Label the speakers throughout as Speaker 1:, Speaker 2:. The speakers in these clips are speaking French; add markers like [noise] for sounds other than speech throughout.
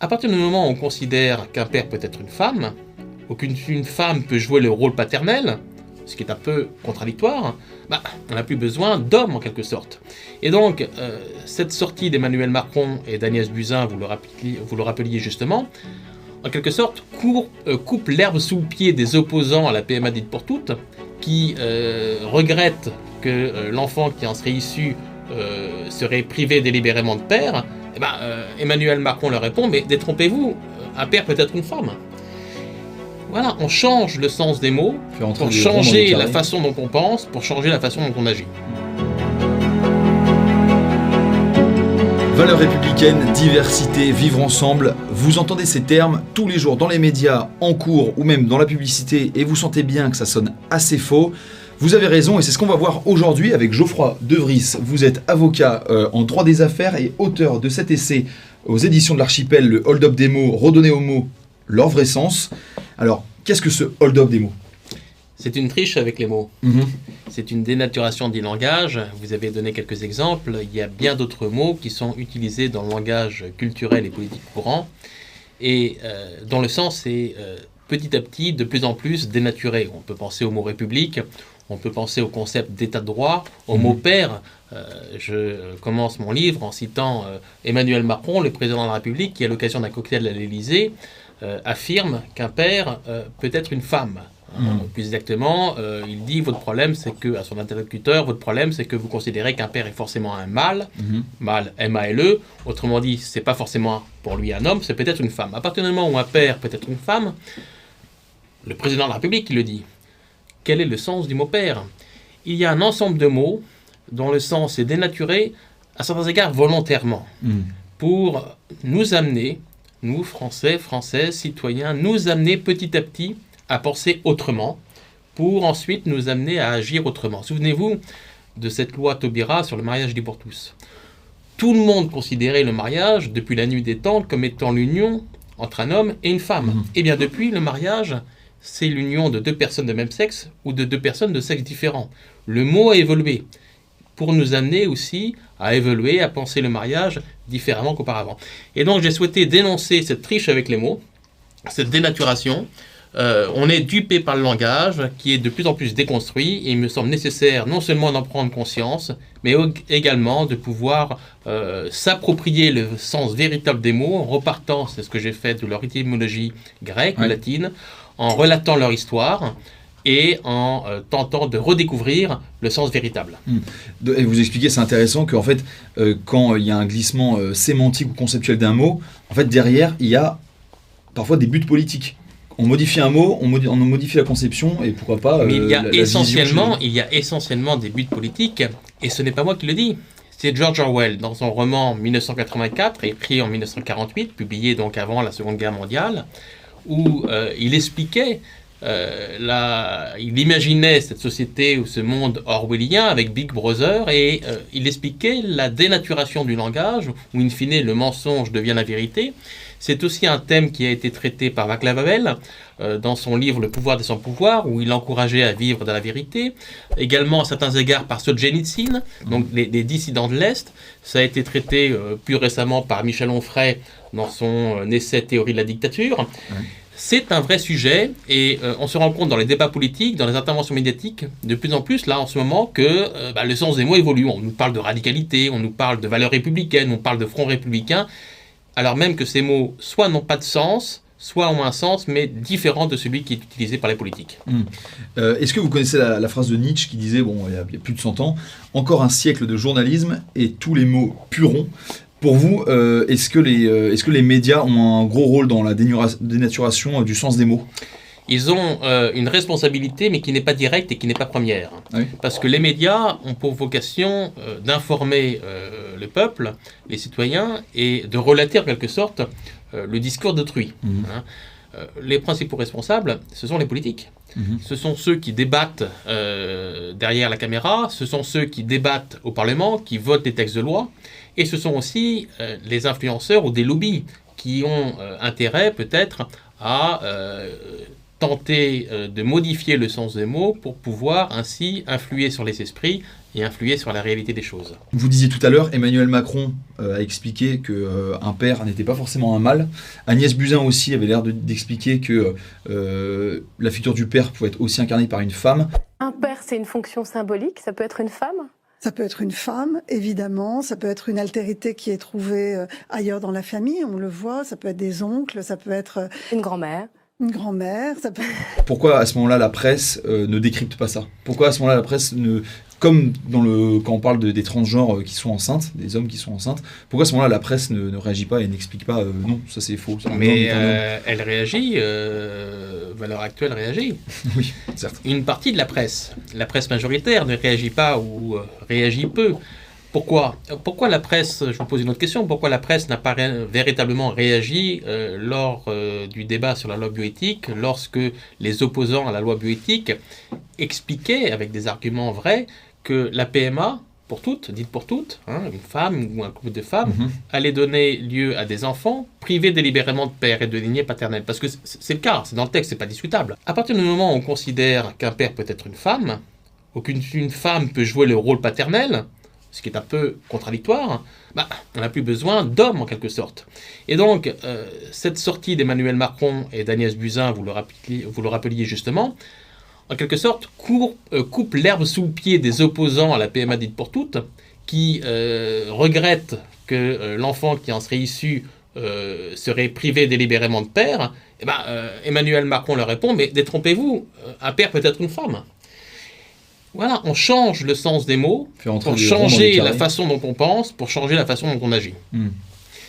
Speaker 1: À partir du moment où on considère qu'un père peut être une femme, ou qu'une femme peut jouer le rôle paternel, ce qui est un peu contradictoire, bah, on n'a plus besoin d'hommes en quelque sorte. Et donc, euh, cette sortie d'Emmanuel Macron et d'Agnès Buzyn, vous le, rappeliez, justement, en quelque sorte euh, coupe l'herbe sous le pied des opposants à la PMA dite pour toutes, qui euh, regrettent que l'enfant qui en serait issu serait privé délibérément de père. Et eh ben, Emmanuel Macron leur répond, mais détrompez-vous, un père peut être une femme. Voilà, on change le sens des mots pour changer la façon dont on pense, pour changer la façon dont on agit.
Speaker 2: Valeurs républicaines, diversité, vivre ensemble, vous entendez ces termes tous les jours dans les médias, en cours ou même dans la publicité et vous sentez bien que ça sonne assez faux. Vous avez raison et c'est ce qu'on va voir aujourd'hui avec Geoffroy De Vries. Vous êtes avocat euh, en droit des affaires et auteur de cet essai aux éditions de l'archipel, le hold-up des mots, redonner aux mots leur vrai sens. Alors, qu'est-ce que ce hold-up des mots?
Speaker 1: C'est une triche avec les mots. Mhm. C'est une dénaturation du langage. Vous avez donné quelques exemples. Il y a bien d'autres mots qui sont utilisés dans le langage culturel et politique courant et euh, dont le sens est euh, petit à petit de plus en plus dénaturé. On peut penser au mot république, on peut penser au concept d'état de droit, au mot mhm. père. Euh, je commence mon livre en citant Emmanuel Macron, le président de la République, qui à l'occasion d'un cocktail à l'Élysée euh, affirme qu'un père euh, peut être une femme. Hmm. plus exactement, euh, il dit votre problème, c'est que, à son interlocuteur, votre problème, c'est que vous considérez qu'un père est forcément un mâle, hmm. mâle M-A-L-E. Autrement dit, c'est pas forcément pour lui un homme, c'est peut-être une femme. À partir du moment où un père peut être une femme, le président de la République, il le dit. Quel est le sens du mot père Il y a un ensemble de mots dont le sens est dénaturé, à certains égards volontairement, hmm. pour nous amener nous, Français, Françaises, citoyens, nous amener petit à petit à penser autrement, pour ensuite nous amener à agir autrement. Souvenez-vous de cette loi Taubira sur le mariage libre pour tous. Tout le monde considérait le mariage, depuis la nuit des temps, comme étant l'union entre un homme et une femme. Mhm. Et eh bien depuis, le mariage, c'est l'union de deux personnes de même sexe ou de deux personnes de sexe différent. Le mot a évolué pour nous amener aussi à évoluer, à penser le mariage différemment qu'auparavant. Et donc j'ai souhaité dénoncer cette triche avec les mots, cette dénaturation. Euh, on est dupé par le langage qui est de plus en plus déconstruit et il me semble nécessaire non seulement d'en prendre conscience, mais également de pouvoir euh, s'approprier le sens véritable des mots en repartant, c'est ce que j'ai fait de leur étymologie grecque ou latine, en relatant leur histoire, et en euh, tentant de redécouvrir le sens véritable.
Speaker 2: Hmm. Et vous expliquez, c'est intéressant qu'en fait, euh, quand il y a un glissement euh, sémantique ou conceptuel d'un mot, en fait, derrière, il y a parfois des buts politiques. On modifie un mot, on modifie, on modifie la conception, et pourquoi pas.
Speaker 1: Mais il y, a essentiellement, il y a essentiellement des buts politiques, et ce n'est pas moi qui le dis. C'est George Orwell, dans son roman 1984, écrit en 1948, publié donc avant la Seconde Guerre mondiale, où il expliquait euh, il imaginait cette société ou ce monde orwellien avec Big Brother et euh, il expliquait la dénaturation du langage, où in fine le mensonge devient la vérité. C'est aussi un thème qui a été traité par Václav Havel euh, dans son livre Le pouvoir des sans-pouvoir, où il encourageait à vivre dans la vérité. Également, à certains égards, par Solzhenitsyn, donc les, dissidents de l'Est. Ça a été traité plus récemment par Michel Onfray dans son essai Théorie de la dictature. C'est un vrai sujet et euh, on se rend compte dans les débats politiques, dans les interventions médiatiques, de plus en plus là en ce moment que euh, bah, le sens des mots évolue. On nous parle de radicalité, on nous parle de valeurs républicaines, on parle de front républicain, alors même que ces mots soit n'ont pas de sens, soit ont un sens, mais différent de celui qui est utilisé par les politiques.
Speaker 2: Hmm. Euh, est-ce que vous connaissez la, phrase de Nietzsche qui disait, bon, il y, a, plus de 100 ans, encore un siècle de journalisme et tous les mots purons pour vous, euh, est-ce que, les, euh, est que les médias ont un gros rôle dans la dénaturation du sens des mots?
Speaker 1: Ils ont une responsabilité, mais qui n'est pas directe et qui n'est pas première. Parce que les médias ont pour vocation d'informer le peuple, les citoyens, et de relater en quelque sorte le discours d'autrui. Mmh. Hein. les principaux responsables, ce sont les politiques. Mmh. Ce sont ceux qui débattent derrière la caméra, ce sont ceux qui débattent au Parlement, qui votent des textes de loi, et ce sont aussi euh, les influenceurs ou des lobbies qui ont euh, intérêt peut-être à euh, tenter de modifier le sens des mots pour pouvoir ainsi influer sur les esprits et influer sur la réalité des choses.
Speaker 2: Vous disiez tout à l'heure, Emmanuel Macron euh, a expliqué que euh, un père n'était pas forcément un mal. Agnès Buzyn aussi avait l'air d'expliquer que euh, la figure du père pouvait être aussi incarnée par une femme.
Speaker 3: Un père, c'est une fonction symbolique, ça peut être une femme?
Speaker 4: Ça peut être une femme, évidemment, ça peut être une altérité qui est trouvée ailleurs dans la famille, on le voit, ça peut être des oncles, ça peut être...
Speaker 3: Une grand-mère.
Speaker 4: Une grand-mère, ça peut... [laughs]
Speaker 2: Pourquoi à ce moment-là la presse ne décrypte pas ça? Pourquoi à ce moment-là la presse ne comme dans le, quand on parle de, des transgenres euh, qui sont enceintes, des hommes qui sont enceintes, pourquoi à ce moment-là la presse ne, réagit pas et n'explique pas euh, non, ça c'est faux
Speaker 1: Mais euh, elle réagit, euh, valeur actuelle réagit. [laughs]
Speaker 2: oui, certes.
Speaker 1: Une partie de la presse, la presse majoritaire, ne réagit pas ou réagit peu. Pourquoi Pourquoi la presse, je vous pose une autre question, pourquoi la presse n'a pas véritablement réagi lors du débat sur la loi bioéthique, lorsque les opposants à la loi bioéthique expliquaient avec des arguments vrais que la PMA, pour toutes, dite pour toutes, hein, une femme ou un couple de femmes, mhm. allait donner lieu à des enfants privés délibérément de père et de lignée paternelle. Parce que c'est le cas, c'est dans le texte, c'est pas discutable. À partir du moment où on considère qu'un père peut être une femme, ou qu'une femme peut jouer le rôle paternel, ce qui est un peu contradictoire, bah, on n'a plus besoin d'hommes en quelque sorte. Et donc, euh, cette sortie d'Emmanuel Macron et d'Agnès Buzyn, vous le, rappeliez, justement, en quelque sorte, euh, coupe l'herbe sous le pied des opposants à la PMA dite pour toutes, qui euh, regrettent que l'enfant qui en serait issu serait privé délibérément de père. Ben, Emmanuel Macron leur répond, mais détrompez-vous, un père peut être une femme. Voilà, on change le sens des mots pour changer la façon dont on pense, pour changer la façon dont on agit. Hmm.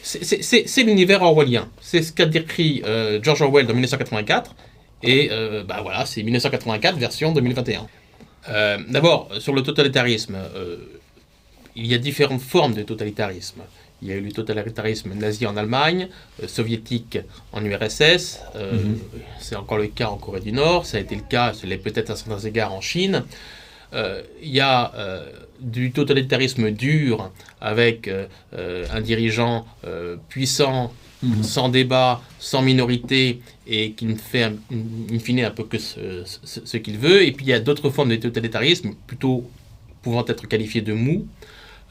Speaker 1: C'est l'univers orwellien. C'est ce qu'a décrit George Orwell en 1984. Et euh, bah voilà, c'est 1984 version 2021. Euh, d'abord, sur le totalitarisme, euh, il y a différentes formes de totalitarisme. Il y a eu le totalitarisme nazi en Allemagne, soviétique en URSS, mhm. c'est encore le cas en Corée du Nord, ça a été le cas, ce l'est peut-être à certains égards en Chine. Il y a du totalitarisme dur avec un dirigeant puissant Mhm. sans débat, sans minorité, et qui ne fait in fine un peu que ce, qu'il veut. Et puis il y a d'autres formes de totalitarisme, plutôt pouvant être qualifiées de mou,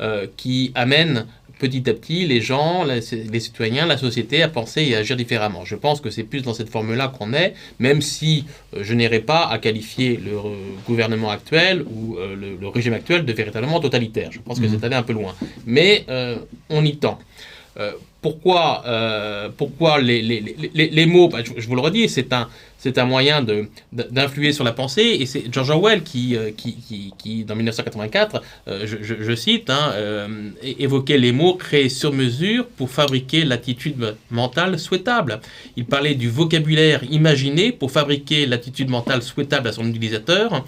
Speaker 1: euh, qui amènent petit à petit les gens, les, citoyens, la société à penser et à agir différemment. Je pense que c'est plus dans cette forme-là qu'on est, même si euh, je n'irai pas à qualifier le euh, gouvernement actuel ou le, régime actuel de véritablement totalitaire. Je pense que mhm. c'est allé un peu loin. Mais on y tend pourquoi, euh, pourquoi les, les, les, mots, bah, je, vous le redis, c'est un, un moyen d'influer sur la pensée, et c'est George Orwell qui, euh, qui, qui, dans 1984, euh, je, je, cite, hein, évoquait les mots créés sur mesure pour fabriquer l'attitude mentale souhaitable. Il parlait du vocabulaire imaginé pour fabriquer l'attitude mentale souhaitable à son utilisateur,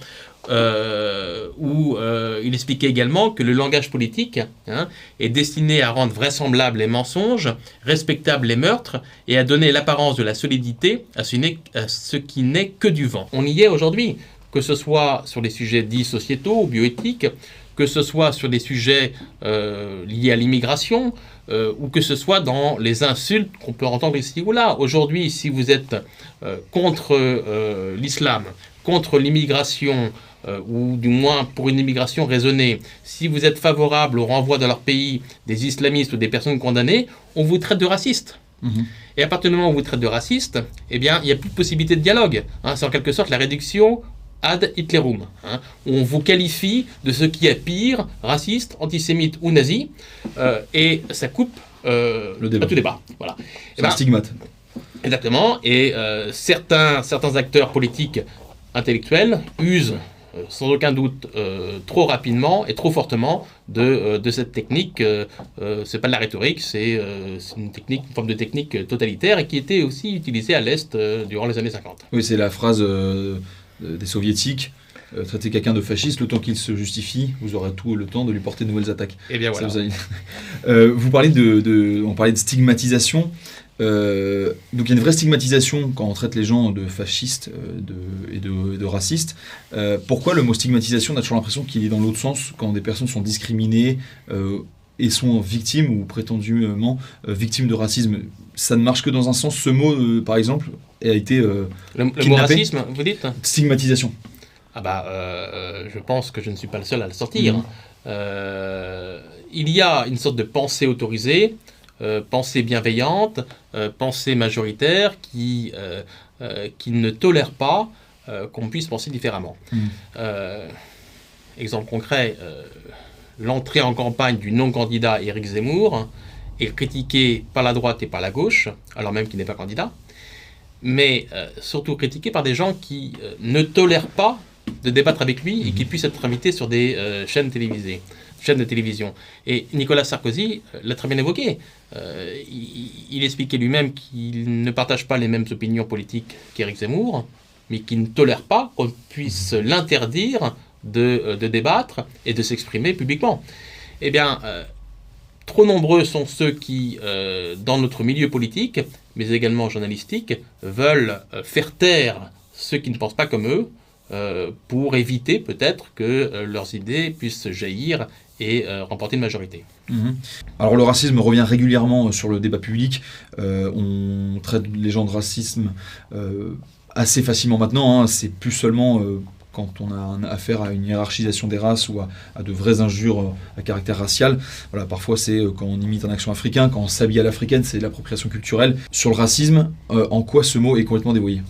Speaker 1: où euh, il expliquait également que le langage politique hein, est destiné à rendre vraisemblables les mensonges, respectables les meurtres, et à donner l'apparence de la solidité à ce, qui n'est que du vent. On y est aujourd'hui, que ce soit sur les sujets dits sociétaux ou bioéthiques, que ce soit sur des sujets euh, liés à l'immigration, ou que ce soit dans les insultes qu'on peut entendre ici ou là. Aujourd'hui, si vous êtes contre l'islam, contre l'immigration, euh, ou du moins pour une immigration raisonnée, si vous êtes favorable au renvoi dans leur pays des islamistes ou des personnes condamnées, on vous traite de raciste. Mhm. Et à partir du moment où on vous traite de raciste, eh bien, il n'y a plus de possibilité de dialogue. Hein. c'est en quelque sorte la réduction ad Hitlerum. Hein. on vous qualifie de ce qui est pire, raciste, antisémite ou nazi, euh, et ça coupe euh, le débat. tout débat. Voilà.
Speaker 2: C'est un ben, stigmate.
Speaker 1: Exactement. Et certains, certains acteurs politiques intellectuels usent euh, sans aucun doute euh, trop rapidement et trop fortement de, euh, de cette technique. c'est pas de la rhétorique, c'est une technique, une forme de technique totalitaire et qui était aussi utilisée à l'Est durant les années 50.
Speaker 2: Oui, c'est la phrase des soviétiques. traiter quelqu'un de fasciste, le temps qu'il se justifie, vous aurez tout le temps de lui porter de nouvelles attaques.
Speaker 1: Eh bien voilà.
Speaker 2: Vous, [laughs] vous, parlez de, de, on parlait de stigmatisation. Euh, donc il y a une vraie stigmatisation quand on traite les gens de fascistes euh, de, et de, racistes. Euh, pourquoi le mot stigmatisation, on a toujours l'impression qu'il est dans l'autre sens quand des personnes sont discriminées et sont victimes ou prétendument victimes de racisme? Ça ne marche que dans un sens. Ce mot, par exemple, a été...
Speaker 1: le, mot racisme, vous dites?
Speaker 2: Stigmatisation.
Speaker 1: Ah bah, je pense que je ne suis pas le seul à le sortir.
Speaker 2: Mhm.
Speaker 1: Il y a une sorte de pensée autorisée, pensée bienveillante, euh, pensée majoritaire qui, euh, euh, qui ne tolère pas euh, qu'on puisse penser différemment. Euh, exemple concret, euh, l'entrée en campagne du non-candidat Éric Zemmour est critiquée par la droite et par la gauche, alors même qu'il n'est pas candidat, mais euh, surtout critiquée par des gens qui euh, ne tolèrent pas de débattre avec lui et qui puissent être invités sur des euh, chaînes télévisées, chaînes de télévision. Et Nicolas Sarkozy euh, l'a très bien évoqué. Euh, il, expliquait lui-même qu'il ne partage pas les mêmes opinions politiques qu'Éric Zemmour, mais qu'il ne tolère pas qu'on puisse l'interdire de, euh, de débattre et de s'exprimer publiquement. Eh bien, trop nombreux sont ceux qui, dans notre milieu politique, mais également journalistique, veulent faire taire ceux qui ne pensent pas comme eux, pour éviter peut-être que leurs idées puissent jaillir et euh, remporter une majorité.
Speaker 2: Mhm. Alors le racisme revient régulièrement euh, sur le débat public. Euh, on traite les gens de racisme euh, assez facilement maintenant. hein. C'est plus seulement quand on a un- affaire à une hiérarchisation des races ou à, à de vraies injures à caractère racial. Voilà, parfois c'est quand on imite un accent africain, quand on s'habille à l'africaine, c'est l'appropriation culturelle. Sur le racisme, en quoi ce mot est complètement dévoyé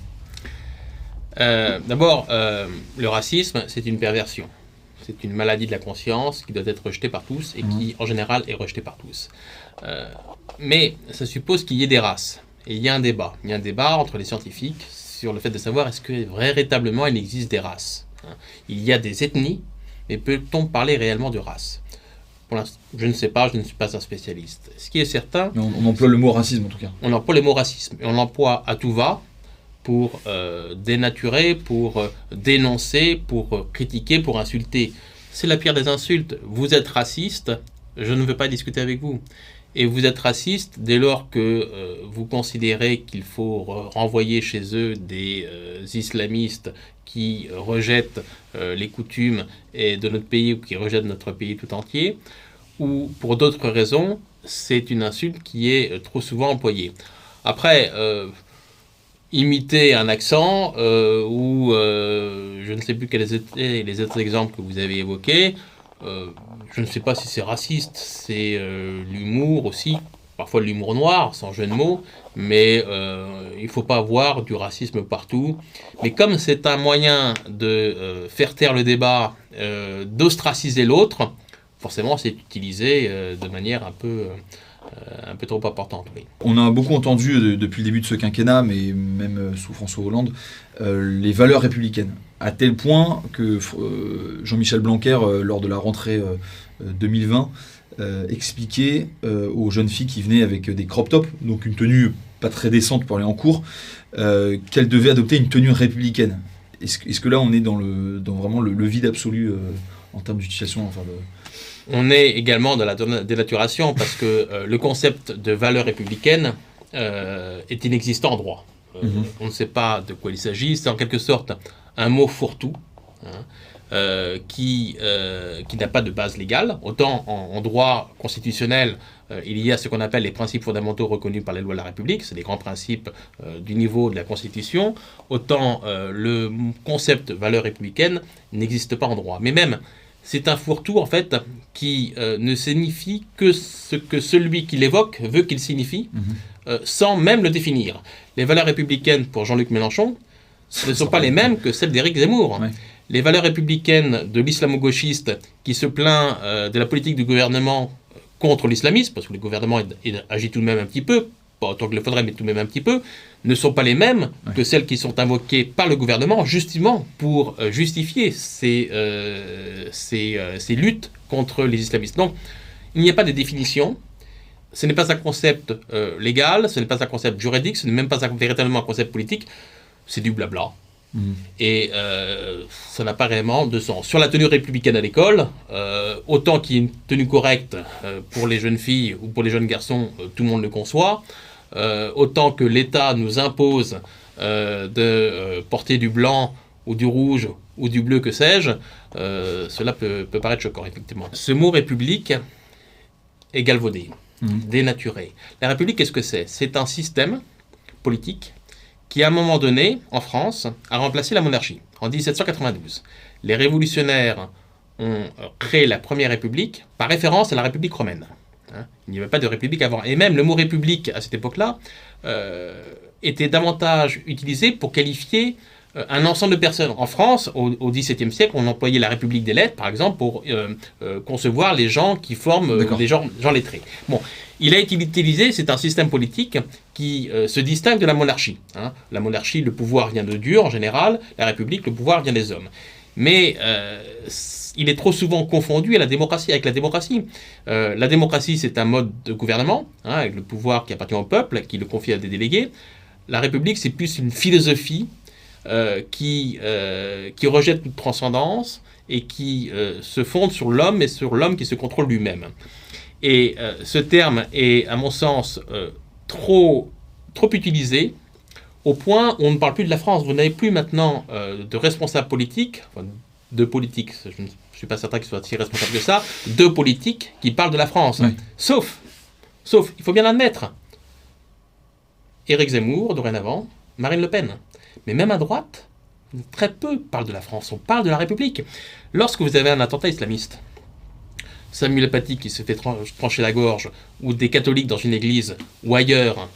Speaker 1: D'abord, le racisme, c'est une perversion. C'est une maladie de la conscience qui doit être rejetée par tous et qui, en général, est rejetée par tous. Euh, mais ça suppose qu'il y ait des races. Et il y a un débat. Il y a un débat entre les scientifiques sur le fait de savoir est-ce que véritablement il existe des races. hein. Il y a des ethnies, mais peut-on parler réellement de race je ne sais pas, je ne suis pas un spécialiste. Ce qui est certain,
Speaker 2: Mais on, on emploie le mot racisme en tout cas.
Speaker 1: on emploie le mot racisme et on l'emploie à tout va pour euh, dénaturer, pour euh, dénoncer, pour euh, critiquer, pour insulter. C'est la pire des insultes. Vous êtes raciste, je ne veux pas discuter avec vous. Et vous êtes raciste dès lors que vous considérez qu'il faut re- renvoyer chez eux des islamistes qui rejettent les coutumes et de notre pays ou qui rejettent notre pays tout entier, ou pour d'autres raisons, c'est une insulte qui est trop souvent employée. Après, imiter un accent euh, ou euh, je ne sais plus quels étaient les autres exemples que vous avez évoqués, euh, je ne sais pas si c'est raciste, c'est l'humour aussi, parfois l'humour noir, sans jeu de mots, mais il ne faut pas avoir du racisme partout. Mais comme c'est un moyen de faire taire le débat, d'ostraciser l'autre, forcément c'est utilisé de manière un peu, un peu trop importante.
Speaker 2: On a beaucoup entendu euh, depuis le début de ce quinquennat, mais même euh, sous François Hollande, euh, les valeurs républicaines. À tel point que euh, Jean-Michel Blanquer, euh, lors de la rentrée euh, euh, 2020, euh, expliquait euh, aux jeunes filles qui venaient avec des crop tops, donc une tenue pas très décente pour aller en cours, euh, qu'elles devaient adopter une tenue républicaine. Est-ce que, là, on est dans, vraiment le, vide absolu euh, en termes d'utilisation enfin.
Speaker 1: On est également dans la dénaturation parce que euh, le concept de valeur républicaine euh, est inexistant en droit. Euh,
Speaker 2: Mhm.
Speaker 1: On ne sait pas de quoi il s'agit. C'est en quelque sorte un mot fourre-tout hein, qui, qui n'a pas de base légale. Autant en, en droit constitutionnel, il y a ce qu'on appelle les principes fondamentaux reconnus par les lois de la République, c'est les grands principes du niveau de la Constitution. Autant le concept valeur républicaine n'existe pas en droit. Mais même c'est un fourre-tout en fait qui euh, ne signifie que ce que celui qui l'évoque veut qu'il signifie,
Speaker 2: Mhm.
Speaker 1: euh, sans même le définir. Les valeurs républicaines pour Jean-Luc Mélenchon ne sont pas les mêmes que celles d'Éric Zemmour.
Speaker 2: Ouais.
Speaker 1: Les valeurs républicaines de l'islamo-gauchiste qui se plaint euh, de la politique du gouvernement contre l'islamisme, parce que le gouvernement est- est- agit tout de même un petit peu, pas autant qu'il le faudrait, mais tout de même un petit peu, ne sont pas les mêmes
Speaker 2: Ouais.
Speaker 1: que celles qui sont invoquées par le gouvernement, justement pour euh, justifier ces, euh, ces, euh, ces luttes contre les islamistes. Donc, il n'y a pas de définition. Ce n'est pas un concept euh, légal, ce n'est pas un concept juridique, ce n'est même pas un- véritablement un concept politique. C'est du blabla.
Speaker 2: Mhm.
Speaker 1: Et euh, ça n'a pas réellement de sens. Sur la tenue républicaine à l'école, euh, autant qu'il y ait une tenue correcte euh, pour les jeunes filles ou pour les jeunes garçons, tout le monde le conçoit. Euh, autant que l'État nous impose euh, de euh, porter du blanc ou du rouge ou du bleu, que sais-je, euh, cela peut, peut paraître choquant, effectivement. Ce mot république est galvaudé,
Speaker 2: Mhm.
Speaker 1: dénaturé. La République, qu'est-ce que c'est? C'est un système politique qui, à un moment donné, en France, a remplacé la monarchie. en 1792. Les révolutionnaires ont créé la Première République par référence à la République romaine. Hein. Il n'y avait pas de république avant. Et même le mot république, à cette époque-là, euh, était davantage utilisé pour qualifier euh, un ensemble de personnes. En France, au XVIIe siècle, on employait la République des lettres, par exemple, pour euh, concevoir les gens qui forment des gens, gens, lettrés. Bon, il a été utilisé, c'est un système politique qui se distingue de la monarchie. Hein. La monarchie, le pouvoir vient de Dieu en général, la République, le pouvoir vient des hommes. Mais il est trop souvent confondu à la démocratie, avec la démocratie. Euh, la démocratie, c'est un mode de gouvernement, hein, avec le pouvoir qui appartient au peuple, qui le confie à des délégués. La République, c'est plus une philosophie euh, qui, euh, qui rejette toute transcendance et qui se fonde sur l'homme et sur l'homme qui se contrôle lui-même. Et ce terme est, à mon sens, trop, trop utilisé au point où on ne parle plus de la France. Vous n'avez plus maintenant de responsables politiques, de politiques, je ne suis pas certain qu'ils soient si responsables que ça, de politiques qui parlent de la France. Sauf, sauf, il faut bien l'admettre, Éric Zemmour, dorénavant, Marine Le Pen. Mais même à droite, très peu parlent de la France, on parle de la République. Lorsque vous avez un attentat islamiste, Samuel Paty qui se fait trancher la gorge, ou des catholiques dans une église, ou ailleurs,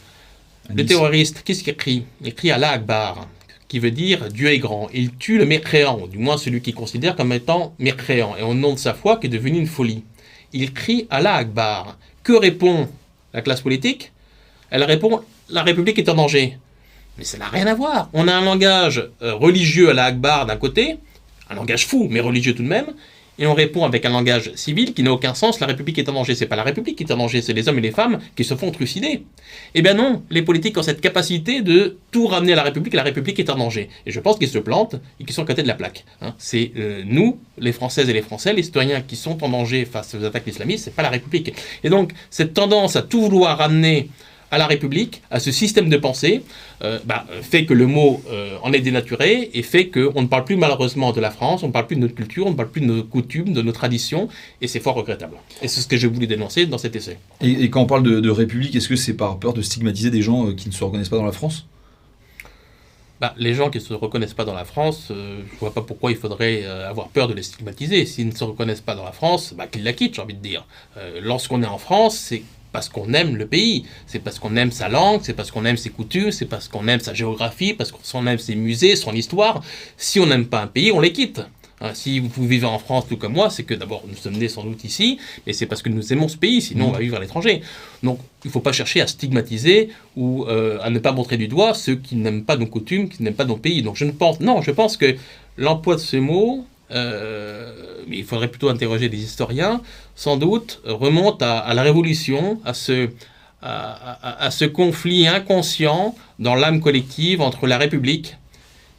Speaker 1: le terroriste, qu'est-ce qu'il écrit? Il écrit Allah Akbar qui veut dire Dieu est grand. Il tue le mécréant, du moins celui qu'il considère comme étant mécréant, et au nom de sa foi qui est devenu une folie. Il crie Allah Akbar. Que répond la classe politique? Elle répond La République est en danger. Mais ça n'a rien à voir. On a un langage euh, religieux Allah Akbar d'un côté, un langage fou, mais religieux tout de même, et on répond avec un langage civil qui n'a aucun sens, la République est en danger. C'est pas la République qui est en danger, c'est les hommes et les femmes qui se font trucider. Eh bien non, les politiques ont cette capacité de tout ramener à la République et la République est en danger. Et je pense qu'ils se plantent et qu'ils sont à côté de la plaque. Hein. C'est euh, nous, les Françaises et les Français, les citoyens qui sont en danger face aux attaques islamistes, c'est pas la République. Et donc, cette tendance à tout vouloir ramener à la République, à ce système de pensée, euh, bah, fait que le mot euh, en est dénaturé et fait qu'on ne parle plus malheureusement de la France, on ne parle plus de notre culture, on ne parle plus de nos coutumes, de nos traditions, et c'est fort regrettable. Et c'est ce que j'ai voulu dénoncer dans cet essai.
Speaker 2: Et, quand on parle de, République, est-ce que c'est par peur de stigmatiser des gens euh, qui ne se reconnaissent pas dans la France?
Speaker 1: Bah, les gens qui ne se reconnaissent pas dans la France, je ne vois pas pourquoi il faudrait avoir peur de les stigmatiser. S'ils ne se reconnaissent pas dans la France, bah, qu'ils la quittent, j'ai envie de dire. Lorsqu'on est en France, c'est parce qu'on aime le pays, c'est parce qu'on aime sa langue, c'est parce qu'on aime ses coutumes, c'est parce qu'on aime sa géographie, parce qu'on aime ses musées, son histoire. Si on n'aime pas un pays, on les quitte. Hein, si vous vivez en France tout comme moi, c'est que d'abord nous sommes nés sans doute ici, mais c'est parce que nous aimons ce pays, sinon on va vivre à l'étranger. Donc il ne faut pas chercher à stigmatiser ou euh, à ne pas montrer du doigt ceux qui n'aiment pas nos coutumes, qui n'aiment pas nos pays. Donc je ne pense, non, je pense que l'emploi de ces mots euh, mais il faudrait plutôt interroger les historiens, sans doute remonte à, la Révolution, à ce, à, ce conflit inconscient dans l'âme collective entre la République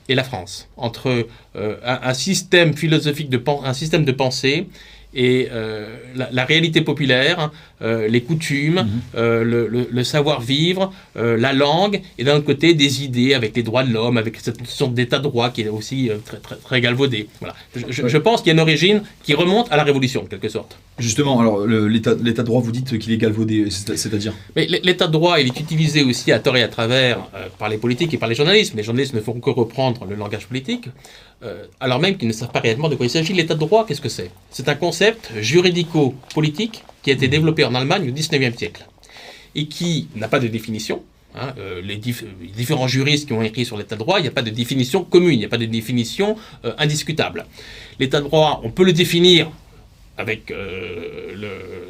Speaker 1: et la France, entre euh, un, système philosophique, de, un système de pensée et euh, la, réalité populaire, euh, les coutumes, mhm. euh, le, savoir-vivre, la langue, et d'un autre côté des idées avec les droits de l'homme, avec cette sorte d'état de droit qui est aussi très, très, très galvaudé. Voilà. Je, pense qu'il y a une origine qui remonte à la Révolution, en quelque sorte.
Speaker 2: Justement, alors l'état de droit, vous dites qu'il est galvaudé, c'est-à-dire?
Speaker 1: Mais l'état de droit, il est utilisé aussi à tort et à travers par les politiques et par les journalistes. Les journalistes ne font que reprendre le langage politique. Alors même qu'ils ne savent pas réellement de quoi il s'agit. L'état de droit, qu'est-ce que c'est? C'est un concept juridico-politique qui a été développé en Allemagne au XIXe siècle et qui n'a pas de définition. Hein, euh, les, différents juristes qui ont écrit sur l'état de droit, il n'y a pas de définition commune, il n'y a pas de définition euh, indiscutable. L'état de droit, on peut le définir avec le,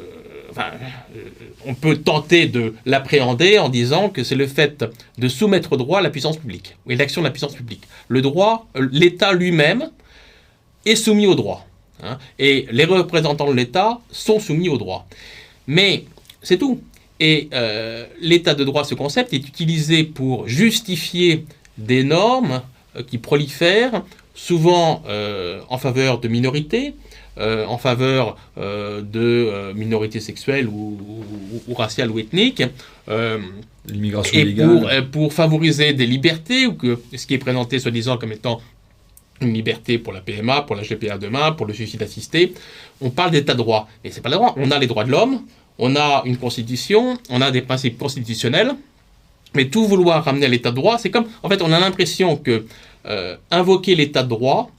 Speaker 1: euh, on peut tenter de l'appréhender en disant que c'est le fait de soumettre au droit la puissance publique, et l'action de la puissance publique. Le droit, euh, l'État lui-même est soumis au droit. Hein, et les représentants de l'État sont soumis au droit. Mais c'est tout. Et euh, l'état de droit, ce concept, est utilisé pour justifier des normes qui prolifèrent, souvent en faveur de minorités, euh, en faveur euh, de euh, minorités sexuelles ou, raciales ou ethniques.
Speaker 2: L'immigration
Speaker 1: illégale. Pour, pour favoriser des libertés, ou que ce qui est présenté soi-disant comme étant une liberté pour la PMA, pour la GPA demain, pour le suicide assisté. On parle d'état de droit. Mais c'est pas le droit. On a les droits de l'homme, on a une constitution, on a des principes constitutionnels. Mais tout vouloir ramener à l'état de droit, c'est comme, en fait, on a l'impression que euh, invoquer l'état de droit,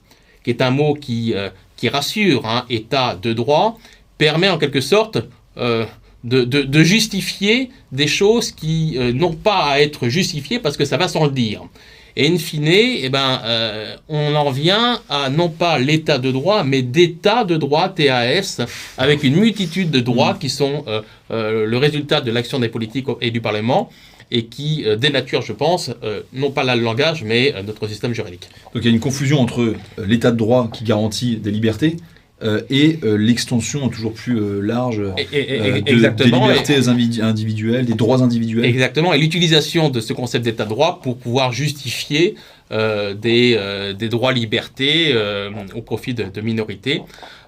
Speaker 1: qui est un mot qui, euh, qui rassure, hein, état de droit, permet en quelque sorte euh, de, de, justifier des choses qui n'ont pas à être justifiées parce que ça va sans le dire. Et in fine, eh ben, on en vient à non pas l'état de droit, mais d'état de droit, TAS, avec une multitude de droits qui sont le résultat de l'action des politiques et du Parlement et qui euh, dénature, je pense, euh, non pas le langage, mais euh, notre système juridique.
Speaker 2: Donc il y a une confusion entre l'état de droit qui garantit des libertés et l'extension toujours plus large des libertés individuelles, des droits individuels.
Speaker 1: Exactement, et l'utilisation de ce concept d'état de droit pour pouvoir justifier des, des droits-libertés au profit de, minorités.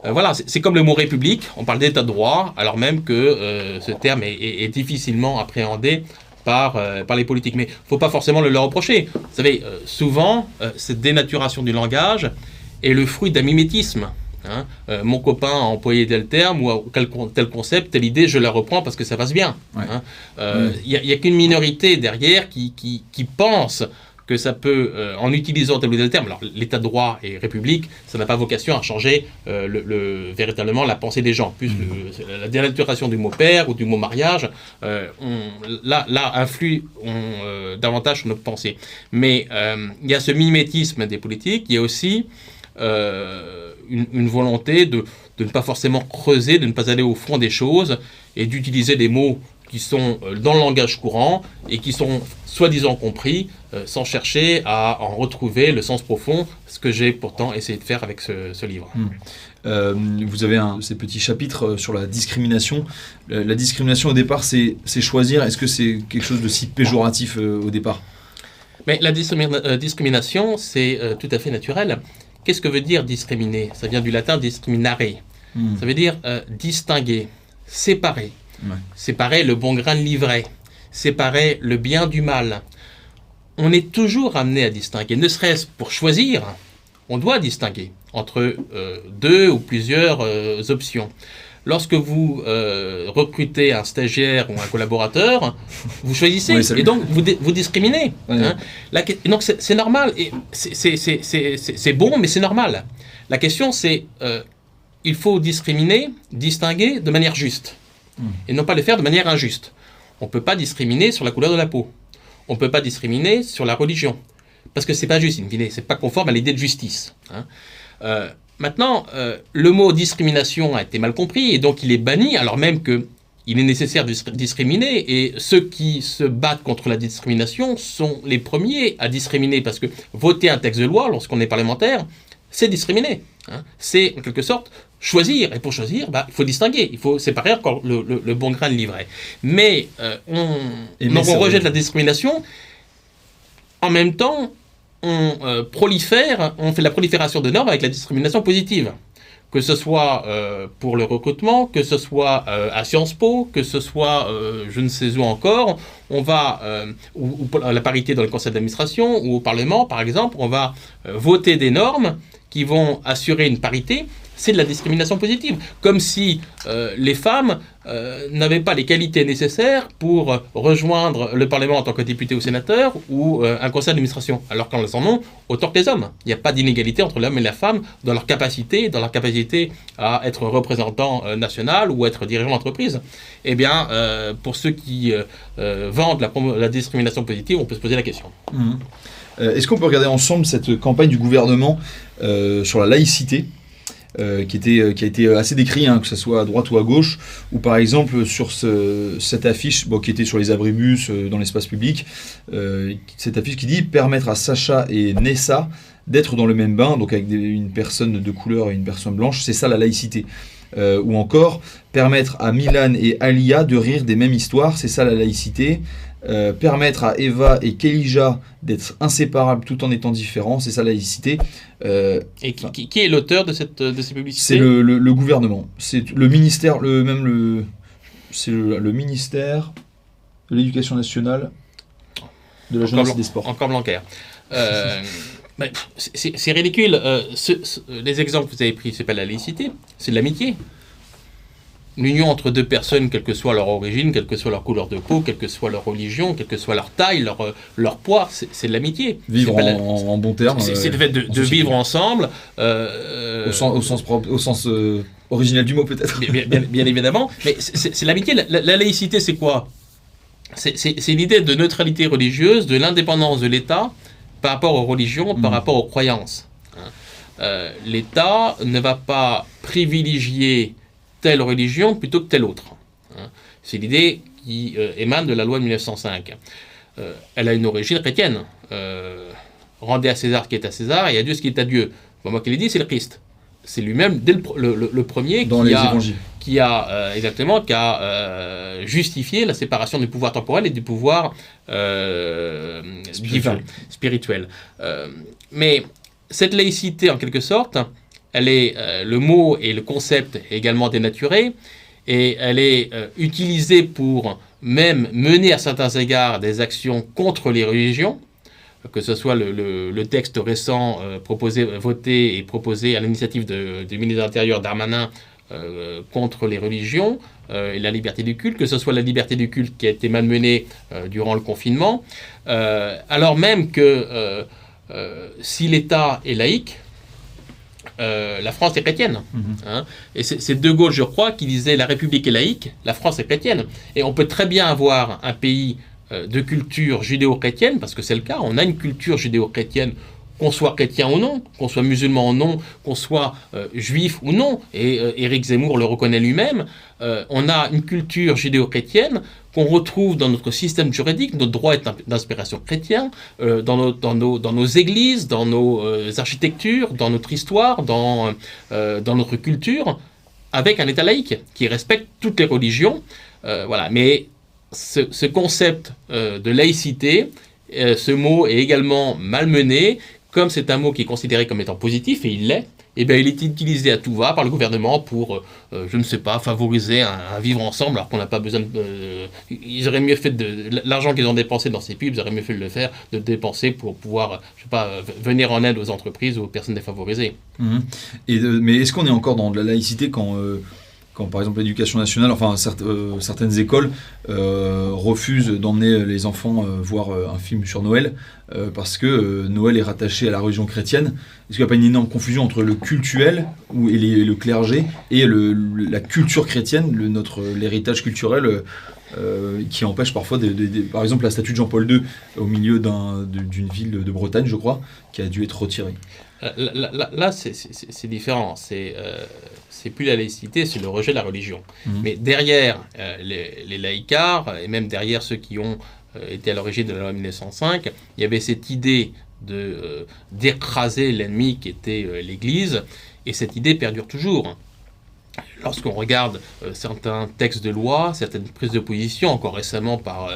Speaker 1: voilà, c'est comme le mot république, on parle d'état de droit, alors même que ce terme est, est difficilement appréhendé par, euh, par les politiques. Mais il ne faut pas forcément le leur reprocher. Vous savez, euh, souvent, euh, cette dénaturation du langage est le fruit d'un mimétisme. Hein. mon copain a employé tel terme ou tel concept, telle idée, je la reprends parce que ça passe bien. Hein. Il n'y a, qu'une minorité derrière qui, qui, qui pense que ça peut, euh, en utilisant tel ou tel terme, alors l'état de droit et république, ça n'a pas vocation à changer euh, le, véritablement la pensée des gens. Plus la dénaturation du mot père ou du mot mariage, euh, là, là, influe davantage sur notre pensée. Mais il y a ce mimétisme des politiques, il y a aussi une, une, volonté de, de ne pas forcément creuser, de ne pas aller au fond des choses et d'utiliser des mots qui sont euh, dans le langage courant et qui sont soi-disant compris euh, sans chercher à en retrouver le sens profond, ce que j'ai pourtant essayé de faire avec ce, livre.
Speaker 2: Hmm. Euh, vous avez un, ces petits chapitres sur la discrimination. la discrimination au départ, c'est choisir. Est-ce que c'est quelque chose de si péjoratif au départ?
Speaker 1: Mais la discrimination, c'est tout à fait naturel. Qu'est-ce que veut dire discriminer? Ça vient du latin discriminare. Hmm. Ça veut dire distinguer, séparer. Séparer le bon grain de l'ivraie, séparer le bien du mal. On est toujours amené à distinguer, ne serait-ce pour choisir, on doit distinguer entre euh, deux ou plusieurs euh, options. Lorsque vous euh, recrutez un stagiaire ou un collaborateur, vous choisissez et donc vous, vous discriminez. Hein. donc c'est normal, c'est bon, mais c'est normal. La question c'est, il faut discriminer, distinguer de manière juste et non pas le faire de manière injuste. On ne peut pas discriminer sur la couleur de la peau. On ne peut pas discriminer sur la religion. Parce que c'est pas juste, ce n'est pas conforme à l'idée de justice. Hein. Euh, maintenant, euh, le mot discrimination a été mal compris et donc il est banni, alors même que il est nécessaire de discriminer et ceux qui se battent contre la discrimination sont les premiers à discriminer parce que voter un texte de loi lorsqu'on est parlementaire, c'est discriminer. Hein. C'est en quelque sorte choisir. Et pour choisir, bah, il faut distinguer, il faut séparer encore le, bon grain de livret. Mais euh, on, on rejette la discrimination. En même temps, on euh, prolifère, on fait la prolifération de normes avec la discrimination positive. Que ce soit euh, pour le recrutement, que ce soit à Sciences Po, que ce soit je ne sais où encore, on va, ou, la parité dans le conseil d'administration ou au Parlement par exemple, on va voter des normes qui vont assurer une parité, c'est de la discrimination positive. Comme si euh, les femmes euh, n'avaient pas les qualités nécessaires pour rejoindre le Parlement en tant que député ou sénateur ou euh, un conseil d'administration, alors qu'elles en ont autant que les hommes. Il n'y a pas d'inégalité entre l'homme et la femme dans leur capacité, dans leur capacité à être représentant national ou être dirigeant d'entreprise. Eh bien, pour ceux qui vendent la, discrimination positive, on peut se poser la question.
Speaker 2: Mmh. Est-ce qu'on peut regarder ensemble cette campagne du gouvernement sur la laïcité? Euh, qui, était, euh, qui a été assez décrit, hein, que ce soit à droite ou à gauche, ou par exemple sur ce, cette affiche qui était sur les abribus euh, dans l'espace public, cette affiche qui dit permettre à Sacha et Nessa d'être dans le même bain, donc avec une personne de couleur et une personne blanche, c'est ça la laïcité. ou encore permettre à Milan et Alia de rire des mêmes histoires, c'est ça la laïcité. Euh, permettre à Eva et Kelija d'être inséparables tout en étant différents, c'est ça la laïcité.
Speaker 1: Euh, et qui, est l'auteur de, cette, de ces publicités
Speaker 2: C'est le, gouvernement. C'est le ministère, le, même le, c'est le, ministère de l'Éducation nationale, de la jeunesse et des sports.
Speaker 1: Encore Blanquer. Euh, [laughs] c'est ridicule. les exemples que vous avez pris, c'est pas la laïcité, c'est de l'amitié. L'union entre deux personnes, quelle que soit leur origine, quelle que soit leur couleur de peau, quelle que soit leur religion, quelle que soit leur taille, leur, euh, leur poids, c'est de l'amitié.
Speaker 2: Vivre en, bon terme.
Speaker 1: C'est le fait de, vivre ensemble.
Speaker 2: au sens, au sens, propre, au sens original du mot peut-être.
Speaker 1: Bien, évidemment. Mais c'est l'amitié. La, laïcité, c'est quoi? C'est l'idée de neutralité religieuse, de l'indépendance de l'État par rapport aux religions, par hmm. rapport aux croyances. Euh, l'État ne va pas privilégier telle religion plutôt que telle autre. Hein. C'est l'idée qui euh, émane de la loi de 1905. Euh, elle a une origine chrétienne. rendez à César ce qui est à César et à Dieu ce qui est à Dieu. moi qui l'ai dit, c'est le Christ. C'est lui-même, dès le, premier,
Speaker 2: Dans
Speaker 1: qui,
Speaker 2: les
Speaker 1: a, qui a exactement qui a justifié la séparation du pouvoir temporel et du pouvoir spirituel. spirituel. mais cette laïcité, en quelque sorte, elle est, euh, le mot et le concept également dénaturé, et elle est euh, utilisée pour même mener à certains égards des actions contre les religions, que ce soit le, texte récent euh, proposé, voté et proposé à l'initiative du ministre de l'Intérieur Darmanin contre les religions et la liberté du culte, que ce soit la liberté du culte qui a été malmenée durant le confinement, alors même que si l'État est laïque, euh, la France est chrétienne. Mhm. Hein. et c'est De Gaulle, je crois, qui disait la République est laïque, la France est chrétienne. Et on peut très bien avoir un pays euh, de culture judéo-chrétienne, parce que c'est le cas, on a une culture judéo-chrétienne qu'on soit chrétien ou non, qu'on soit musulman ou non, qu'on soit juif ou non, et Éric Zemmour le reconnaît lui-même, on a une culture judéo-chrétienne qu'on retrouve dans notre système juridique, notre droit est d'inspiration chrétien, euh, dans, nos, églises, dans nos euh, architectures, dans notre histoire, dans, euh, dans notre culture, avec un État laïque qui respecte toutes les religions. voilà. Mais ce concept de laïcité, ce mot est également malmené, comme c'est un mot qui est considéré comme étant positif, et il l'est, eh bien, il est utilisé à tout va par le gouvernement pour, euh, euh, je ne sais pas, favoriser un, vivre ensemble, alors qu'on n'a pas besoin de... Euh, ils auraient mieux fait de... L'argent qu'ils ont dépensé dans ces pubs, ils auraient mieux fait de le faire, de le dépenser pour pouvoir, je sais pas, venir en aide aux entreprises ou aux personnes défavorisées.
Speaker 2: Mmh. Et mais est-ce qu'on est encore dans de la laïcité quand par exemple l'éducation nationale, enfin euh, certaines écoles euh, refusent d'emmener les enfants euh, voir un film sur Noël parce que Noël est rattaché à la religion chrétienne. Est-ce qu'il n'y a pas une énorme confusion entre le cultuel et, le clergé et la culture chrétienne, notre l'héritage culturel qui empêche parfois, par exemple, la statue de Jean-Paul II au milieu d'une ville de, Bretagne, je crois, qui a dû être retirée.
Speaker 1: Là, c'est différent. C'est c'est plus la laïcité, c'est le rejet de la religion. Mhm. Mais derrière euh, les, les, laïcars, et même derrière ceux qui ont euh, été à l'origine de la loi 1905, il y avait cette idée euh, d'écraser l'ennemi qui était l'Église, et cette idée perdure toujours. Lorsqu'on regarde certains textes de loi, certaines prises de position, encore récemment par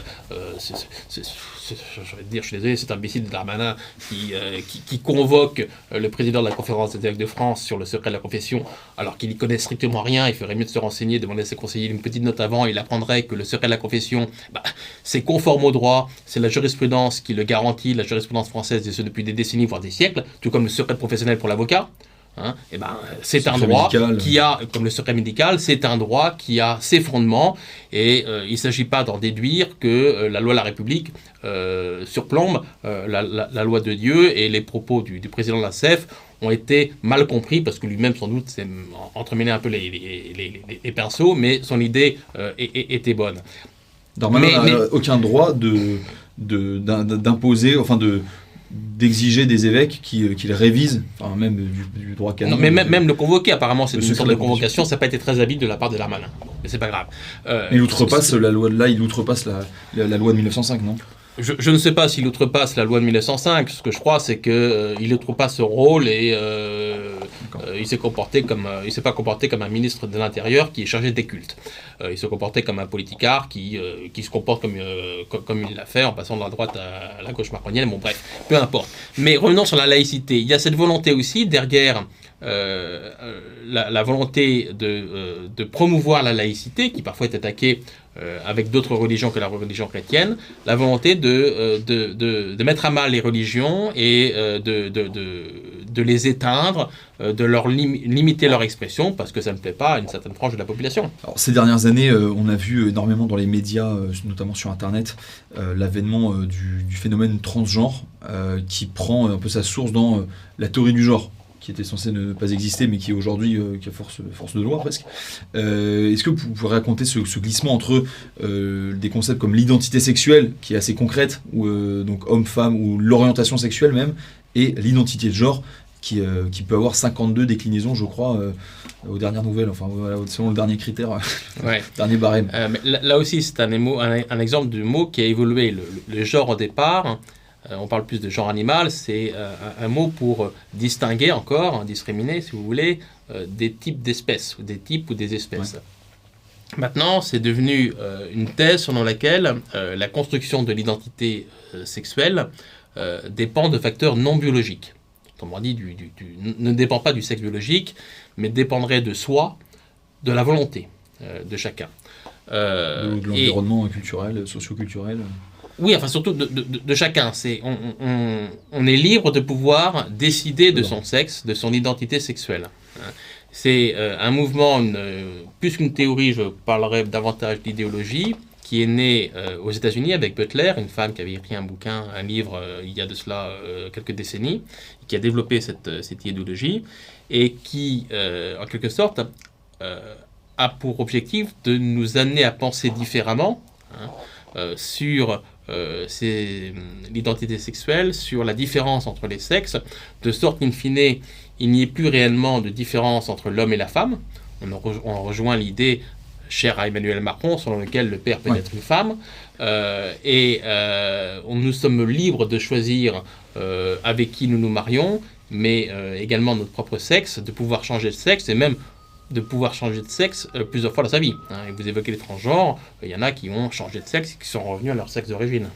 Speaker 1: je vais dire, je suis désolé, cet imbécile Darmanin qui, euh, qui, convoque euh, le président de la conférence des évêques de France sur le secret de la confession, alors qu'il n'y connaît strictement rien, il ferait mieux de se renseigner, demander à ses conseillers une petite note avant, il apprendrait que le secret de la confession, bah, c'est conforme au droit, c'est la jurisprudence qui le garantit, la jurisprudence française, et ce depuis des décennies, voire des siècles, tout comme le secret professionnel pour l'avocat. Hein, eh ben, c'est un droit qui a, comme le secret médical, c'est un droit qui a ses fondements. Et euh, il ne s'agit pas d'en déduire que euh, la loi de la République euh, surplombe la, loi de Dieu. Et les propos du, président de la CEF ont été mal compris parce que lui-même sans doute s'est entremêlé un peu les, les, pinceaux, mais son idée était bonne.
Speaker 2: Darmanin n'a aucun droit de d'imposer, enfin de, d'exiger des évêques qu'ils euh, révisent, enfin même du, droit canon.
Speaker 1: Non, mais même, le convoquer, apparemment, c'est une sorte de convocation, ça n'a pas été très habile de la part de Darmanin. mais c'est pas grave.
Speaker 2: Euh, il outrepasse la loi de là, il outrepasse la, la loi de 1905, non?
Speaker 1: Je, ne sais pas s'il outrepasse la loi de 1905. Ce que je crois, c'est qu'il euh, il outrepasse ce rôle et euh, euh, il s'est comporté comme il s'est pas comporté comme un ministre de l'Intérieur qui est chargé des cultes. il s'est comporté comme un politicard qui, qui se comporte comme, comme, il l'a fait en passant de la droite à la gauche macronienne. Bon bref, peu importe. Mais revenons sur la laïcité. Il y a cette volonté aussi derrière la, la, volonté de, de, promouvoir la laïcité, qui parfois est attaquée euh, avec d'autres religions que la religion chrétienne, la volonté de, euh, de, de, de, mettre à mal les religions et euh, de, de les éteindre, euh, de leur limiter leur expression, parce que ça ne plaît pas à une certaine frange de la population.
Speaker 2: Ces dernières années, on a vu énormément dans les médias, notamment sur Internet, l'avènement du, phénomène transgenre, qui prend un peu sa source dans la théorie du genre qui était censé ne pas exister, mais qui aujourd'hui euh, qui a force, force de loi presque. Euh, est-ce que vous pouvez raconter ce, glissement entre euh, des concepts comme l'identité sexuelle, qui est assez concrète, ou donc homme-femme, ou l'orientation sexuelle même, et l'identité de genre, qui, qui, peut avoir 52 déclinaisons, je crois, aux dernières nouvelles, enfin selon le dernier critère, [laughs]
Speaker 1: ouais.
Speaker 2: dernier barème.
Speaker 1: là, aussi, c'est un, un, exemple de mot qui a évolué. Le, le genre au départ on parle plus de genre animal, c'est euh, un, mot pour distinguer encore, hein, discriminer si vous voulez, euh, des types d'espèces, des types ou des espèces. Maintenant, c'est devenu une thèse selon laquelle la construction de l'identité sexuelle dépend de facteurs non biologiques. Autrement dit, ne dépend pas du sexe biologique, mais dépendrait de soi, de la volonté de chacun.
Speaker 2: de l'environnement culturel, socio-culturel
Speaker 1: oui, enfin surtout de, chacun. On, est libre de pouvoir décider de son sexe, de son identité sexuelle. Hein. C'est euh, un mouvement, euh, plus qu'une théorie, je parlerai davantage d'idéologie, qui est né euh, aux États-Unis avec Butler, une femme qui avait écrit un bouquin, un livre, il y a de cela quelques décennies, qui a développé cette, idéologie, et qui, en quelque sorte, a pour objectif de nous amener à penser différemment hein, sur euh, hum, l'identité sexuelle, sur la différence entre les sexes, de sorte qu'in fine, il n'y ait plus réellement de différence entre l'homme et la femme. On, rejoint l'idée chère à Emmanuel Macron, selon laquelle le père peut être une femme. Euh, et euh, nous sommes libres de choisir avec qui nous nous marions, mais également notre propre sexe, de pouvoir changer de sexe et même de pouvoir changer de sexe euh, plusieurs fois dans sa vie. Hein. vous évoquez les transgenres, il y en a qui ont changé de sexe et qui sont revenus à leur sexe d'origine.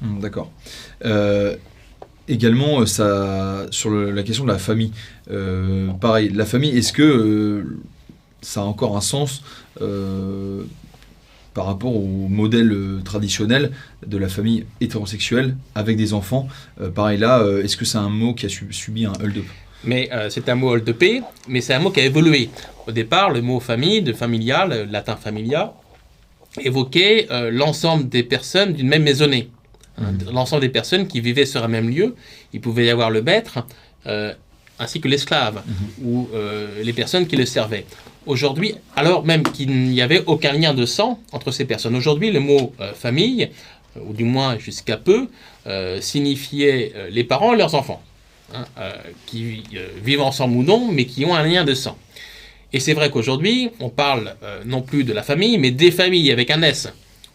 Speaker 2: Hmm, d'accord. Euh, également, euh, ça, sur la question de la famille, pareil, la famille, est-ce que ça a encore un sens par rapport au modèle traditionnel de la famille hétérosexuelle avec des enfants Pareil là, est-ce que c'est un mot qui a subi un hold-up?
Speaker 1: Mais c'est un mot de paix, mais c'est un mot qui a évolué. Au départ, le mot famille, de familial, latin familia, évoquait euh, l'ensemble des personnes d'une même maisonnée. Mmh. L'ensemble des personnes qui vivaient sur un même lieu. Il pouvait y avoir le maître, euh, ainsi que l'esclave, mmh. ou euh, les personnes qui le servaient. Aujourd'hui, alors même qu'il n'y avait aucun lien de sang entre ces personnes, aujourd'hui, le mot famille, ou du moins jusqu'à peu, signifiait les parents et leurs enfants. Hein, qui vivent ensemble ou non, mais qui ont un lien de sang. Et c'est vrai qu'aujourd'hui, on parle euh, non plus de la famille, mais des familles avec un S.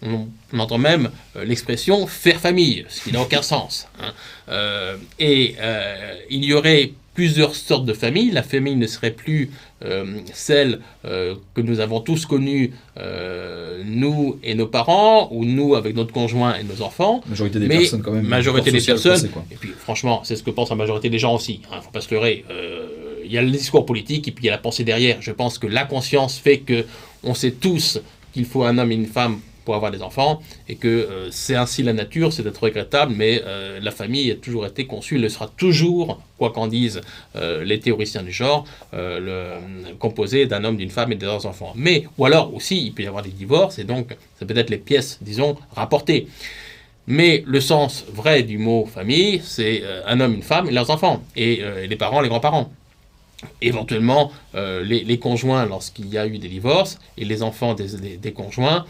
Speaker 1: On, entend même euh, l'expression faire famille, ce qui n'a aucun sens. Hein. Euh, et il y aurait plusieurs sortes de familles. La famille ne serait plus celle que nous avons tous connue, nous et nos parents, ou nous avec notre conjoint et nos enfants.
Speaker 2: Majorité des personnes quand même.
Speaker 1: Majorité des personnes. et puis franchement, c'est ce que pense la majorité des gens aussi. Il hein, ne faut pas se leurrer il y a le discours politique et puis il y a la pensée derrière. Je pense que la conscience fait que on sait tous qu'il faut un homme et une femme pour avoir des enfants et que euh, c'est ainsi la nature, c'est d'être regrettable, mais euh, la famille a toujours été conçue, elle le sera toujours, quoi qu'en disent euh, les théoriciens du genre, le, composé d'un homme, d'une femme et de leurs enfants. Mais, ou alors aussi, il peut y avoir des divorces et donc ça peut être les pièces, disons, rapportées. Mais le sens vrai du mot famille, c'est un homme, une femme et leurs enfants, et les parents, les grands-parents éventuellement les, conjoints lorsqu'il y a eu des divorces et les enfants des, conjoints.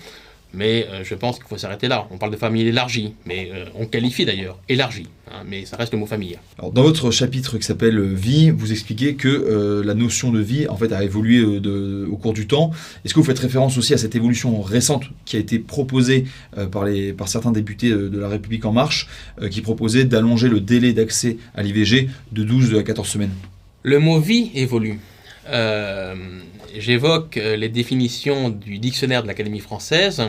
Speaker 1: Mais euh, je pense qu'il faut s'arrêter là. On parle de famille élargie, mais euh, on qualifie d'ailleurs élargie, hein, mais ça reste le mot famille.
Speaker 2: Alors, dans votre chapitre qui s'appelle Vie, vous expliquez que la notion de vie en fait a évolué au cours du temps. Est-ce que vous faites référence aussi à cette évolution récente qui a été proposée par, les, par certains députés de la République en marche, qui proposait d'allonger le délai d'accès à l'IVG de 12 à 14 semaines?
Speaker 1: Le mot vie évolue. Euh, j'évoque euh, les définitions du dictionnaire de l'Académie française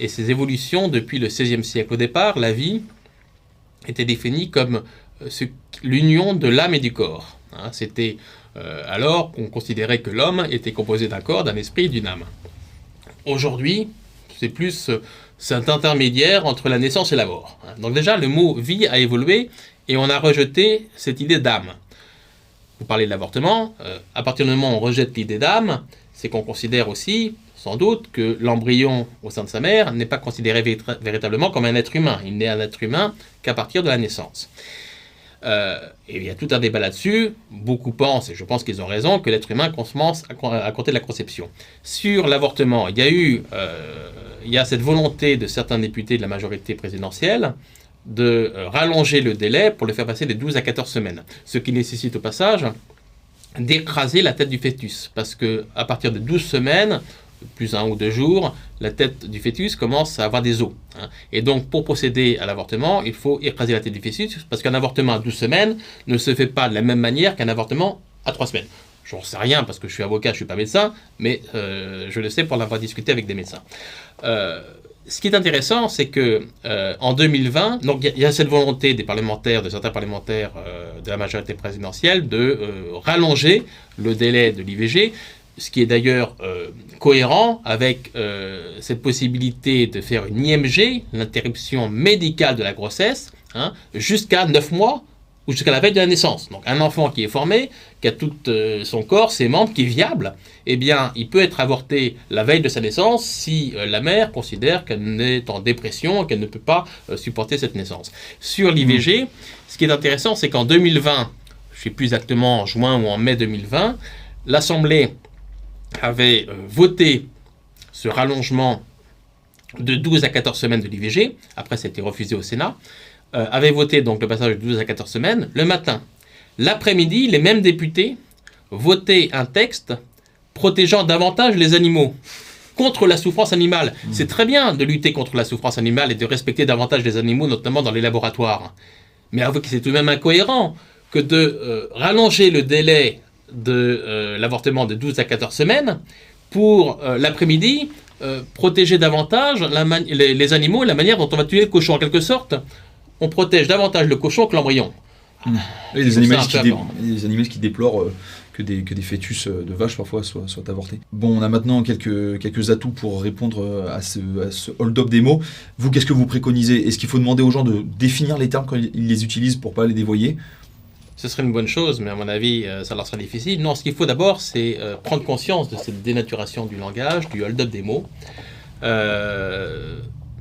Speaker 1: et ses évolutions depuis le XVIe siècle. Au départ, la vie était définie comme euh, l'union de l'âme et du corps. Hein. C'était alors qu'on considérait que l'homme était composé d'un corps, d'un esprit et d'une âme. Aujourd'hui, c'est plus cet intermédiaire entre la naissance et la mort. Hein. Donc déjà, le mot vie a évolué et on a rejeté cette idée d'âme. Vous parlez de l'avortement, euh, à partir du moment où on rejette l'idée d'âme, c'est qu'on considère aussi, sans doute, que l'embryon au sein de sa mère n'est pas considéré véritablement comme un être humain. Il n'est un être humain qu'à partir de la naissance. Euh, et il y a tout un débat là-dessus. Beaucoup pensent, et je pense qu'ils ont raison, que l'être humain commence à, compter de la conception. Sur l'avortement, il y a eu euh, il y a cette volonté de certains députés de la majorité présidentielle de euh, rallonger le délai pour le faire passer de 12 à 14 semaines. Ce qui nécessite au passage d'écraser la tête du fœtus. Parce que à partir de 12 semaines, plus un ou deux jours, la tête du fœtus commence à avoir des os. Hein. Et donc, pour procéder à l'avortement, il faut écraser la tête du fœtus, parce qu'un avortement à 12 semaines ne se fait pas de la même manière qu'un avortement à 3 semaines. J'en sais rien parce que je suis avocat, je ne suis pas médecin, mais euh, je le sais pour l'avoir discuté avec des médecins. Euh, ce qui est intéressant, c'est que euh, en 2020, donc il y, a cette volonté des parlementaires, de certains parlementaires de la majorité présidentielle, de rallonger le délai de l'IVG ce qui est d'ailleurs euh, cohérent avec euh, cette possibilité de faire une IMG, l'interruption médicale de la grossesse, hein, jusqu'à 9 mois ou jusqu'à la veille de la naissance. Donc un enfant qui est formé, qui a tout euh, son corps, ses membres, qui est viable, eh bien, il peut être avorté la veille de sa naissance si la mère considère qu'elle est en dépression, qu'elle ne peut pas supporter cette naissance. Sur l'IVG, mmh. ce qui est intéressant, c'est qu'en 2020, je ne sais plus exactement en juin ou en mai 2020, l'Assemblée avait euh, voté ce rallongement de 12 à 14 semaines de l'IVG, après ça a été refusé au Sénat, euh, avait voté donc le passage de 12 à 14 semaines le matin. L'après-midi, les mêmes députés votaient un texte protégeant davantage les animaux contre la souffrance animale. Mmh. C'est très bien de lutter contre la souffrance animale et de respecter davantage les animaux, notamment dans les laboratoires. Mais avouez que c'est tout de même incohérent que de euh, rallonger le délai de euh, l'avortement de 12 à 14 semaines pour euh, l'après-midi protéger davantage les, animaux et la manière dont on va tuer le cochon. En quelque sorte, on protège davantage le cochon que l'embryon.
Speaker 2: Mmh. les, animaux qui qui déplorent que des, que des fœtus de vaches parfois soient, soient, avortés. Bon, on a maintenant quelques, quelques atouts pour répondre à ce, à ce hold-up des mots. Vous, qu'est-ce que vous préconisez? Est-ce qu'il faut demander aux gens de définir les termes quand ils les utilisent pour pas les dévoyer?
Speaker 1: Ce serait une bonne chose, mais à mon avis, euh, ça leur sera difficile. Non, ce qu'il faut d'abord, c'est euh, prendre conscience de cette dénaturation du langage, du hold-up des mots. Euh,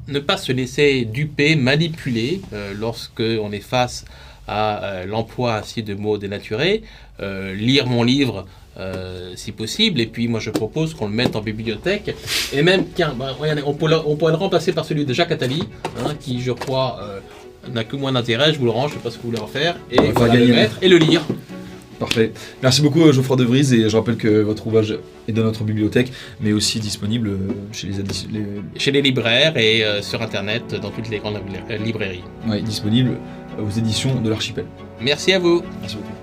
Speaker 1: ne pas se laisser duper, manipuler lorsque on est face à l'emploi ainsi de mots dénaturés. lire mon livre si possible, et puis moi je propose qu'on le mette en bibliothèque. Et même, tiens, bah, on, pourrait, le remplacer par celui de Jacques Attali, hein, qui je crois n'a que moins d'intérêt, je vous le range, je sais pas ce que vous voulez en faire, et le mettre et le lire.
Speaker 2: Parfait. Merci beaucoup euh, Geoffroy De Vries et je rappelle que votre ouvrage est dans notre bibliothèque mais aussi disponible euh, chez les,
Speaker 1: chez les libraires et euh, sur internet dans toutes les grandes librairies.
Speaker 2: Oui, disponible aux éditions de l'Archipel.
Speaker 1: Merci à vous.
Speaker 2: Merci beaucoup.